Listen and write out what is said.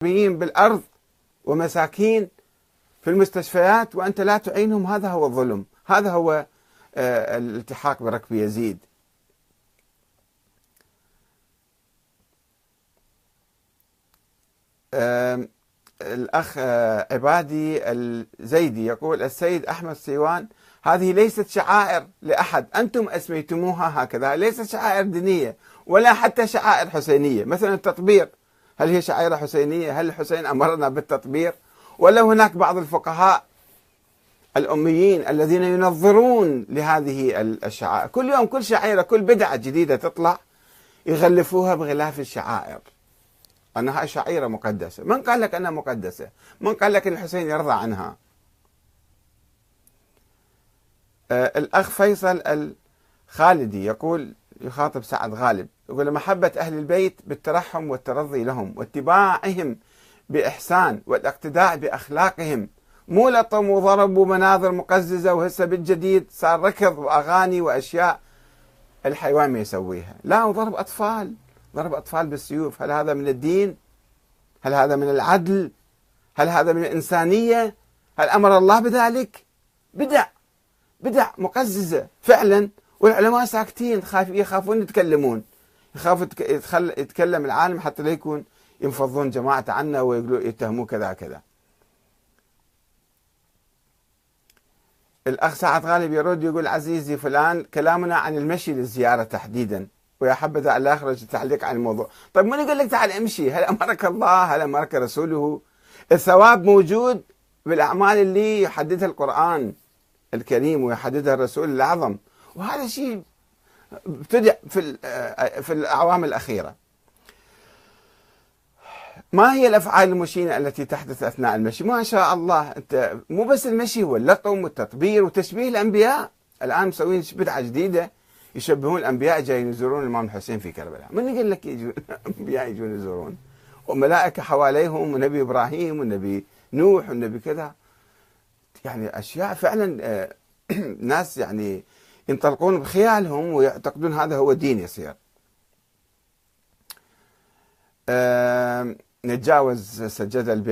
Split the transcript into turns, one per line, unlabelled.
بالأرض ومساكين في المستشفيات وأنت لا تعينهم. هذا هو الظلم. هذا هو آه، الالتحاق بركب يزيد. الأخ آه، عبادي الزيدي يقول السيد أحمد سيوان هذه ليست شعائر لأحد. أنتم أسميتموها هكذا. ليست شعائر دينية ولا حتى شعائر حسينية. مثلا التطبير هل هي شعائر حسينية؟ هل الحسين أمرنا بالتطبير؟ ولا هناك بعض الفقهاء الأميين الذين ينظرون لهذه الشعائر. كل يوم كل شعيرة كل بدعة جديدة تطلع يغلفوها بغلاف الشعائر. أنها شعيرة مقدسة. من قال لك أنها مقدسة؟ من قال لك الحسين يرضى عنها؟ آه الأخ فيصل الخالدي يقول يخاطب سعد غالب يقول محبة أهل البيت بالترحم والترضي لهم واتباعهم بإحسان والاقتداء بأخلاقهم مو لطم وضرب ومناظر مقززة وهسه بالجديد صار ركض وأغاني وأشياء. الحيوان ما يسويها. لا وضرب أطفال ضرب أطفال بالسيوف. هل هذا من الدين؟ هل هذا من العدل؟ هل هذا من الإنسانية؟ هل أمر الله بذلك؟ بدع بدع مقززة فعلا والعلماء ساكتين يخافون يتكلمون. يخاف يتكلم العالم حتى لا يكون ينفضون جماعة عنا ويقولوا يتهموا كذا كذا. الأخ سعد غالب يرد يقول عزيزي فلان كلامنا عن المشي للزيارة تحديدا ويا حبذا لا أخرج تعليق عن الموضوع. طيب من يقول لك تعال امشي؟ هل أمرك الله؟ هل أمرك رسوله؟ الثواب موجود بالأعمال اللي يحددها القرآن الكريم ويحددها الرسول الأعظم. وهذا شيء ابتدع في في الأعوام الأخيرة ما هي الأفعال المشينة التي تحدث أثناء المشي؟ ما شاء الله أنت مو بس المشي هو اللطم والتطبير وتشبيه الأنبياء، الآن مسوين بدعة جديدة يشبهون الأنبياء جايين يزورون الإمام الحسين في كربلاء، من يقول لك يجون الأنبياء يجون يزورون؟ وملائكه حواليهم ونبي إبراهيم والنبي نوح والنبي كذا يعني أشياء فعلا آه، ناس يعني ينطلقون بخيالهم ويعتقدون هذا هو الدين يصير. نتجاوز سجادة البيت